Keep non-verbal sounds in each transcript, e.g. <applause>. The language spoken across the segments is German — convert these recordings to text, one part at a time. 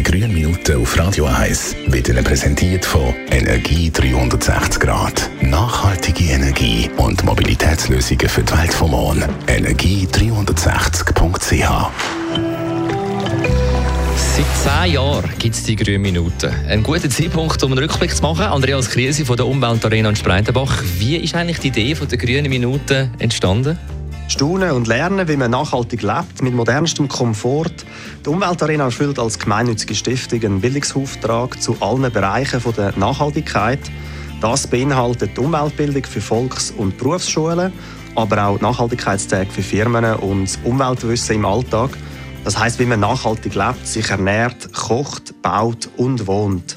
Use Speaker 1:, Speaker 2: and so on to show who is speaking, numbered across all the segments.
Speaker 1: Die grünen Minuten auf Radio 1 werden präsentiert von Energie 360 Grad. Nachhaltige Energie und Mobilitätslösungen für die Welt vom Morgen. Energie360.ch
Speaker 2: Seit zehn Jahren gibt es die grünen Minuten. Ein guter Zeitpunkt, um einen Rückblick zu machen. Andreas Krise von der Umweltarena in Spreitenbach. Wie ist eigentlich die Idee der grünen Minuten entstanden?
Speaker 3: Staunen und lernen, wie man nachhaltig lebt, mit modernstem Komfort. Die Umweltarena erfüllt als gemeinnützige Stiftung einen Bildungsauftrag zu allen Bereichen der Nachhaltigkeit. Das beinhaltet die Umweltbildung für Volks- und Berufsschulen, aber auch Nachhaltigkeitstage für Firmen und Umweltwissen im Alltag. Das heißt, wie man nachhaltig lebt, sich ernährt, kocht, baut und wohnt.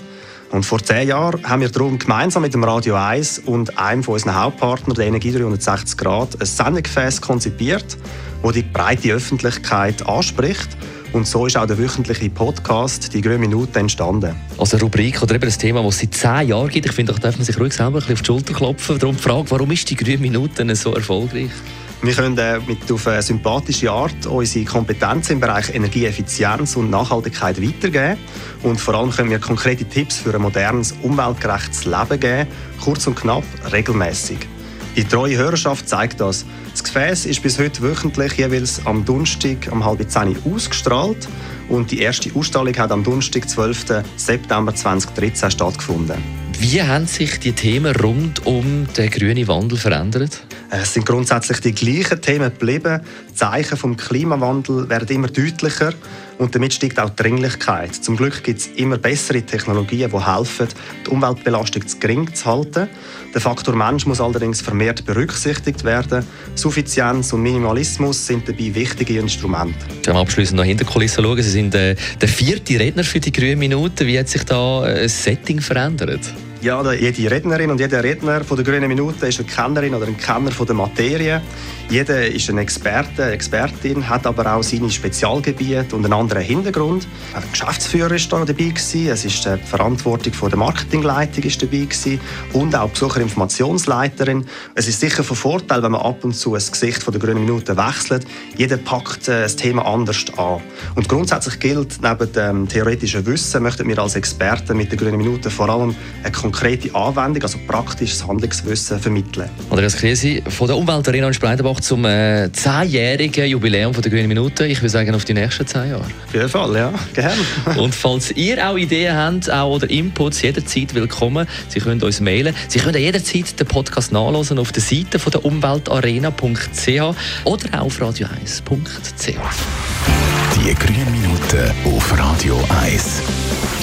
Speaker 3: Und vor zehn Jahren haben wir darum gemeinsam mit dem Radio 1 und einem von unseren Hauptpartnern, der Energie 360 Grad, ein Sendegefäß konzipiert, wo die breite Öffentlichkeit anspricht. Und so ist auch der wöchentliche Podcast «Die grüne Minute» entstanden.
Speaker 2: Also eine Rubrik oder eben ein Thema, das es seit zehn Jahren gibt. Ich finde, da darf man sich ruhig selber ein bisschen auf die Schulter klopfen. Darum die Frage, warum ist die grüne Minute so erfolgreich?
Speaker 3: Wir können äh, mit auf eine sympathische Art unsere Kompetenzen im Bereich Energieeffizienz und Nachhaltigkeit weitergeben. Und vor allem können wir konkrete Tipps für ein modernes, umweltgerechtes Leben geben, kurz und knapp, regelmäßig. Die treue Hörerschaft zeigt das. Das Gefäß ist bis heute wöchentlich jeweils am Donnerstag um halb zehn ausgestrahlt und die erste Ausstrahlung hat am Donnerstag, 12. September 2013 stattgefunden.
Speaker 2: Wie haben sich die Themen rund um den grünen Wandel verändert?
Speaker 3: Es sind grundsätzlich die gleichen Themen geblieben. Die Zeichen vom Klimawandel werden immer deutlicher und damit steigt auch die Dringlichkeit. Zum Glück gibt es immer bessere Technologien, die helfen, die Umweltbelastung zu gering zu halten. Der Faktor Mensch muss allerdings vermehrt berücksichtigt werden. Suffizienz und Minimalismus sind dabei wichtige Instrumente.
Speaker 2: Wir abschließend noch hinter Kulissen schauen. Sie sind äh, der vierte Redner für die grünen Minuten. Wie hat sich da äh, das Setting verändert?
Speaker 3: Ja, jede Rednerin und jeder Redner von der Grünen Minute ist eine Kennerin oder ein Kenner von der Materie. Jeder ist ein Experte, Expertin, hat aber auch seine Spezialgebiete und einen anderen Hintergrund. Der Geschäftsführer ist da dabei gewesen, es ist die Verantwortung der Marketingleitung ist dabei gewesen und auch Besucherinformationsleiterin. Es ist sicher von Vorteil, wenn man ab und zu das Gesicht von der Grünen Minute wechselt. Jeder packt äh, das Thema anders an. Und grundsätzlich gilt, neben dem theoretischen Wissen möchten wir als Experten mit der Grünen Minute vor allem eine konkrete Anwendung, also praktisches Handlungswissen vermitteln.
Speaker 2: Andreas Krise von der Umweltarena in Spreitenbach zum äh, 10-jährigen Jubiläum von der Grünen Minute. Ich würde sagen, auf die nächsten 10 Jahre.
Speaker 3: Auf jeden Fall, ja, gerne. <laughs>
Speaker 2: Und falls ihr auch Ideen habt auch, oder Inputs, jederzeit willkommen. Sie können uns mailen. Sie können jederzeit den Podcast nachlesen auf der Seite von der umweltarena.ch oder auch auf radio1.ch.
Speaker 1: Die grünen Minuten auf Radio 1.